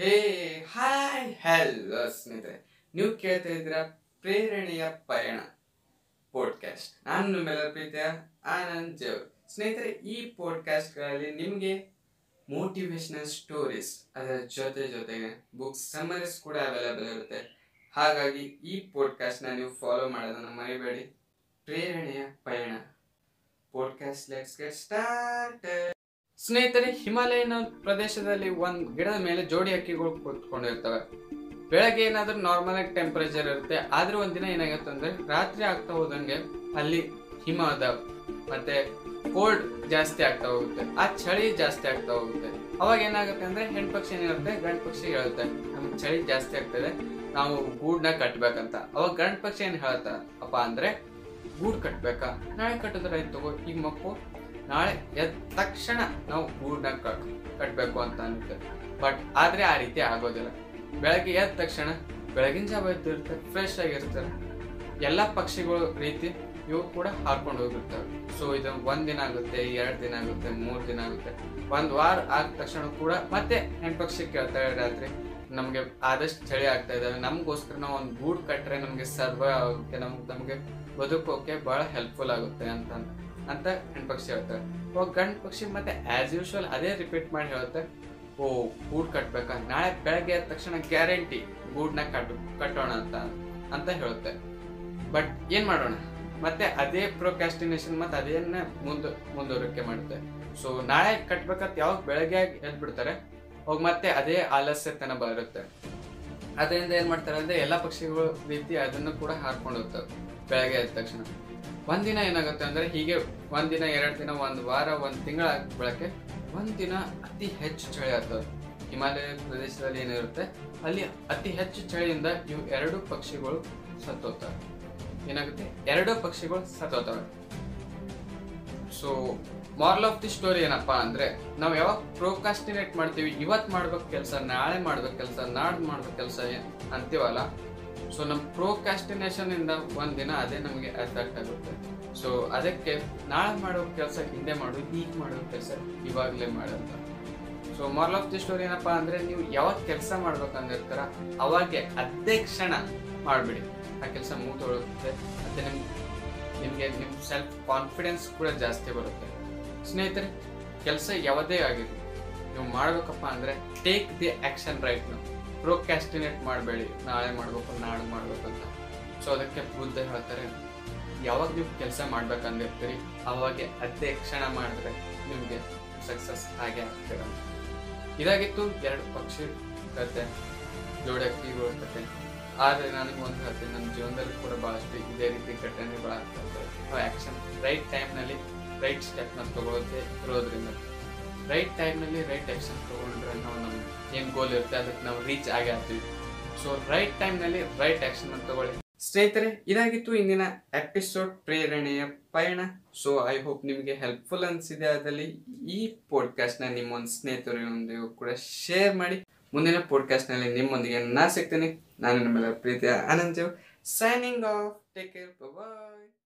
ಹೇ, hi hello ಸ್ನೇಹಿತರೆ ನೀವು ಕೇಳ್ತಾ ಇದ್ದೀರಾ ಪ್ರೇರಣೆಯ ಪಯಣ ಪಾಡ್ಕಾಸ್ಟ್ ನಾನು ನಿಮ್ಮೆಲ್ಲರ ಪ್ರೀತಿಯ ಆನಂದ್ ಜೇವ್ ಸ್ನೇಹಿತರೆ, ಈ ಪಾಡ್ಕಾಸ್ಟ್ಗಳಲ್ಲಿ ನಿಮಗೆ ಮೋಟಿವೇಶನಲ್ ಸ್ಟೋರೀಸ್ ಅದರ ಜೊತೆ ಜೊತೆಗೆ ಬುಕ್ಸ್ ಸಮರೀಸ್ ಕೂಡ ಅವೈಲೇಬಲ್ ಇರುತ್ತೆ. ಹಾಗಾಗಿ ಈ ಪಾಡ್ಕಾಸ್ಟ್ನ ನೀವು ಫಾಲೋ ಮಾಡೋದನ್ನು ಮರಿಬೇಡಿ. ಪ್ರೇರಣೆಯ ಪಯಣ. ಪಾಡ್ಕಾಸ್ಟ್ ಲೆಟ್ಸ್ ಗೆಟ್ ಸ್ಟಾರ್ಟ್ ಸ್ನೇಹಿತರೆ, ಹಿಮಾಲಯನ ಪ್ರದೇಶದಲ್ಲಿ ಒಂದು ಗಿಡದ ಮೇಲೆ ಜೋಡಿ ಹಕ್ಕಿಗಳು ಕುತ್ಕೊಂಡಿರ್ತವೆ. ಬೆಳಗ್ಗೆ ಏನಾದ್ರೂ ನಾರ್ಮಲ್ ಆಗಿ ಟೆಂಪರೇಚರ್ ಇರುತ್ತೆ, ಆದ್ರೆ ಒಂದಿನ ಏನಾಗುತ್ತೆ ಅಂದ್ರೆ ರಾತ್ರಿ ಆಗ್ತಾ ಹೋದಂಗೆ ಅಲ್ಲಿ ಹಿಮದ ಮತ್ತೆ ಕೋಲ್ಡ್ ಜಾಸ್ತಿ ಆಗ್ತಾ ಹೋಗುತ್ತೆ, ಆ ಚಳಿ ಜಾಸ್ತಿ ಆಗ್ತಾ ಹೋಗುತ್ತೆ. ಅವಾಗ ಏನಾಗುತ್ತೆ ಅಂದ್ರೆ ಹೆಣ್ ಪಕ್ಷಿ ಏನಿರುತ್ತೆ, ಗಂಡು ಪಕ್ಷಿ ಹೇಳುತ್ತೆ, ನಮ್ಗೆ ಚಳಿ ಜಾಸ್ತಿ ಆಗ್ತದೆ, ನಾವು ಗೂಡ್ನ ಕಟ್ಬೇಕಂತ. ಅವಾಗ ಗಂಡು ಪಕ್ಷಿ ಏನ್ ಹೇಳ್ತಾರಪ್ಪ ಅಂದ್ರೆ ಗೂಡ್ ಕಟ್ಬೇಕಾ? ನಾಳೆ ಕಟ್ಟಿದ್ರೆ ಆಯ್ತು ತಗೋ ನಾಳೆ ಎದ್ದ ತಕ್ಷಣ ನಾವು ಗೂಡನ್ನ ಕಟ್ ಕಟ್ಬೇಕು ಅಂತ ಅನ್ಕ ಬಟ್ ಆದರೆ ಆ ರೀತಿ ಆಗೋದಿಲ್ಲ. ಬೆಳಗ್ಗೆ ಎದ್ದ ತಕ್ಷಣ ಬೆಳಗಿನ ಜಾವ ಎದ್ದಿರ್ತಾರೆ ಫ್ರೆಶ್ ಆಗಿರ್ತಾರೆ. ಎಲ್ಲ ಪಕ್ಷಿಗಳು ರೀತಿ ಇವು ಕೂಡ ಹಾಕೊಂಡು ಹೋಗಿರ್ತವೆ. ಸೊ ಇದು ಒಂದ್ ದಿನ ಆಗುತ್ತೆ, ಎರಡು ದಿನ ಆಗುತ್ತೆ, ಮೂರು ದಿನ ಆಗುತ್ತೆ. ಒಂದು ವಾರ ಆದ ತಕ್ಷಣ ಕೂಡ ಮತ್ತೆ ಹೆಣ್ಪಕ್ಷಿ ಕೇಳ್ತಾರೆ ರಾತ್ರಿ ನಮಗೆ ಆದಷ್ಟು ಚಳಿ ಆಗ್ತಾ ಇದ್ದಾವೆ ನಮಗೋಸ್ಕರ ನಾವು ಒಂದು ಗೂಡು ಕಟ್ಟರೆ ನಮಗೆ ಸರ್ವ ಆಗುತ್ತೆ ನಮ್ಗೆ, ನಮಗೆ ಬದುಕೋಕೆ ಬಹಳ ಹೆಲ್ಪ್ಫುಲ್ ಆಗುತ್ತೆ ಅಂತ ಅಂತ ಹೆಣ್ಪಕ್ಷಿ ಹೇಳ್ತಾರೆ ಅವಾಗ ಗಂಡು ಪಕ್ಷಿ ಮತ್ತೆ ಆಸ್ ಯೂಶುವಲ್ ಅದೇ ರಿಪೀಟ್ ಮಾಡಿ ಹೇಳುತ್ತೆ, ಓ, ಗೂಡ್ ಕಟ್ಬೇಕಾ? ನಾಳೆ ಬೆಳಗ್ಗೆ ಆದ ತಕ್ಷಣ ಗ್ಯಾರಂಟಿ ಗೂಡ್ನ ಕಟ್, ಕಟ್ಟೋಣ ಅಂತ ಅಂತ ಹೇಳುತ್ತೆ. ಬಟ್ ಏನ್ ಮಾಡೋಣ? ಮತ್ತೆ ಅದೇ ಪ್ರೊಕ್ಯಾಸ್ಟಿನೇಷನ್ ಮತ್ತೆ ಅದೇನ ಮುಂದೆ, ಮುಂದುವರಿಕೆ ಮಾಡುತ್ತೆ. ಸೊ ನಾಳೆ ಕಟ್ಬೇಕಂತ ಯಾವಾಗ ಬೆಳಗ್ಗೆ ಎದ್ದು ಬಿಡ್ತಾರೆ ಹೋಗಿ ಮತ್ತೆ ಅದೇ ಆಲಸ್ಯತನ ಬರುತ್ತೆ. ಅದರಿಂದ ಏನ್ ಮಾಡ್ತಾರೆ ಅಂದ್ರೆ ಎಲ್ಲಾ ಪಕ್ಷಿಗಳು ರೀತಿ ಅದನ್ನು ಕೂಡ ಹಾರ್ಕೊಂಡು ಹೋಗ್ತವೆ ಬೆಳಗ್ಗೆ ಎದ್ದ ತಕ್ಷಣ. ಒಂದಿನ ಏನಾಗುತ್ತೆ ಅಂದ್ರೆ ಹೀಗೆ ಒಂದಿನ ಎರಡು ದಿನ, ಒಂದು ವಾರ, ಒಂದು ತಿಂಗಳ ಬೆಳಕೆ ಒಂದಿನ ಅತಿ ಹೆಚ್ಚು ಚಳಿ ಆಗ್ತದೆ. ಹಿಮಾಲಯ ಪ್ರದೇಶದಲ್ಲಿ ಏನಿರುತ್ತೆ, ಅಲ್ಲಿ ಅತಿ ಹೆಚ್ಚು ಚಳಿಯಿಂದ ಇವು ಎರಡು ಪಕ್ಷಿಗಳು ಸತ್ತೋಗ್ತವೆ. ಏನಾಗುತ್ತೆ? ಎರಡು ಪಕ್ಷಿಗಳು ಸತ್ತೋಗ್ತವೆ. So moral of the story ಏನಪ್ಪಾ ಅಂದ್ರೆ, ನಾವು ಯಾವಾಗ ಪ್ರೋಕಾಸ್ಟಿನೇಟ್ ಮಾಡ್ತೀವಿ ಇವತ್ತು ಮಾಡ್ಬೇಕು ಕೆಲಸ, ನಾಳೆ ಮಾಡ್ಬೇಕು ಕೆಲಸ ನಾಡ್ ಮಾಡ್ಬೇಕು ಕೆಲಸ ಅಂತೀವಲ್ಲ ಸೊ ನಮ್ಮ ಪ್ರೋಕಾಸ್ಟಿನೇಷನ್ ಇಂದ ಒಂದ್ ದಿನ ಅದೇ ನಮಗೆ ಎಫೆಕ್ಟ್ ಆಗುತ್ತೆ. ಸೊ ಅದಕ್ಕೆ ನಾಳೆ ಮಾಡೋ ಕೆಲಸ ಹಿಂದೆ ಮಾಡು ಈಗ ಮಾಡೋ ಕೆಲಸ ಇವಾಗಲೇ ಮಾಡಂತ so moral of the story ಏನಪ್ಪಾ ಅಂದ್ರೆ, ನೀವು ಯಾವಾಗ ಕೆಲಸ ಮಾಡ್ಬೇಕಂದಿರ್ತಾರ ಅವಾಗೆ ಅದೇ ಕ್ಷಣ ಮಾಡ್ಬಿಡಿ. ಆ ಕೆಲಸ ಮುಗಿದೊಳುತ್ತೆ ಅದೇ ನಿಮ್ ನಿಮ್ಗೆ ನಿಮ್ಮ ಸೆಲ್ಫ್ ಕಾನ್ಫಿಡೆನ್ಸ್ ಕೂಡ ಜಾಸ್ತಿ ಬರುತ್ತೆ. ಸ್ನೇಹಿತರೆ, ಕೆಲಸ ಯಾವುದೇ ಆಗಿರಲಿ, ನೀವು ಮಾಡಬೇಕಪ್ಪ ಅಂದರೆ ಟೇಕ್ ದಿ ಆ್ಯಕ್ಷನ್ ರೈಟ್ ನಾವು ಪ್ರೋಕ್ಯಾಸ್ಟಿನೇಟ್ ಮಾಡಬೇಡಿ. ನಾಳೆ ಮಾಡಬೇಕು ನಾಳೆ ಮಾಡಬೇಕು ಅಂತ. ಸೊ ಅದಕ್ಕೆ ಬುದ್ಧ ಹೇಳ್ತಾರೆ, ಯಾವಾಗ ನೀವು ಕೆಲಸ ಮಾಡ್ಬೇಕಂದಿರ್ತೀರಿ, ಅವಾಗೆ ಅದೇ ಕ್ಷಣ ಮಾಡಿದ್ರೆ ನಿಮಗೆ ಸಕ್ಸಸ್ ಹಾಗೆ ಆಗ್ತೀರ ಇದಾಗಿತ್ತು ಎರಡು ಪಕ್ಷಿ ಕತೆ. ಜೋಡಕ್ಕಿ ಕತೆ ಆದ್ರೆ ನನಗೆ ಒಂದು ಹೇಳ್ತೀನಿ ನನ್ನ ಜೀವನದಲ್ಲಿ ಕೂಡ ಭಾಳಷ್ಟು ಇದೇ ರೀತಿ ಘಟನೆ ಭಾಳ ಆ್ಯಕ್ಷನ್ ರೈಟ್ ಟೈಮ್ನಲ್ಲಿ ರೈಟ್ ಸ್ಟೆಪ್ನ ತಗೊಳ್ಳೋದೇ ಇರೋದ್ರಿಂದ ರೈಟ್ ಟೈಮ್ನಲ್ಲಿ ರೈಟ್ ಆಕ್ಷನ್ ತಗೊಂಡ್ರೆ ನಾವು ನಮ್ಮ ಏನು ಗೋಲ್ ಇರುತ್ತೆ ಅದಕ್ಕೆ ನಾವು ರೀಚ್ ಆಗೇ ಆಗ್ತೀವಿ. ಸೊ ರೈಟ್ ಟೈಮ್ನಲ್ಲಿ ರೈಟ್ ಆಕ್ಷನ್ ಅಂತ ತಗೊಳ್ಳಿ. ಸ್ನೇಹಿತರೆ, ಇದಾಗಿತ್ತು ಇಂದಿನ ಎಪಿಸೋಡ್ ಪ್ರೇರಣೆಯ ಪಯಣ. ಸೊ ಐ ಹೋಪ್ ನಿಮಗೆ ಹೆಲ್ಪ್ಫುಲ್ ಅನಿಸಿದೆ. ಅದರಲ್ಲಿ ಈ ಪಾಡ್ಕಾಸ್ಟ್ನ ನಿಮ್ಮೊಂದು ಸ್ನೇಹಿತರೊಂದಿಗೂ ಕೂಡ ಶೇರ್ ಮಾಡಿ. ಮುಂದಿನ ಪಾಡ್ಕಾಸ್ಟ್ನಲ್ಲಿ ನಿಮ್ಮೊಂದಿಗೆ ನಾನು ಸಿಗ್ತೀನಿ. ನಾನು ನಿಮ್ಮೆಲ್ಲರ ಪ್ರೀತಿಯ Anand signing off take care bye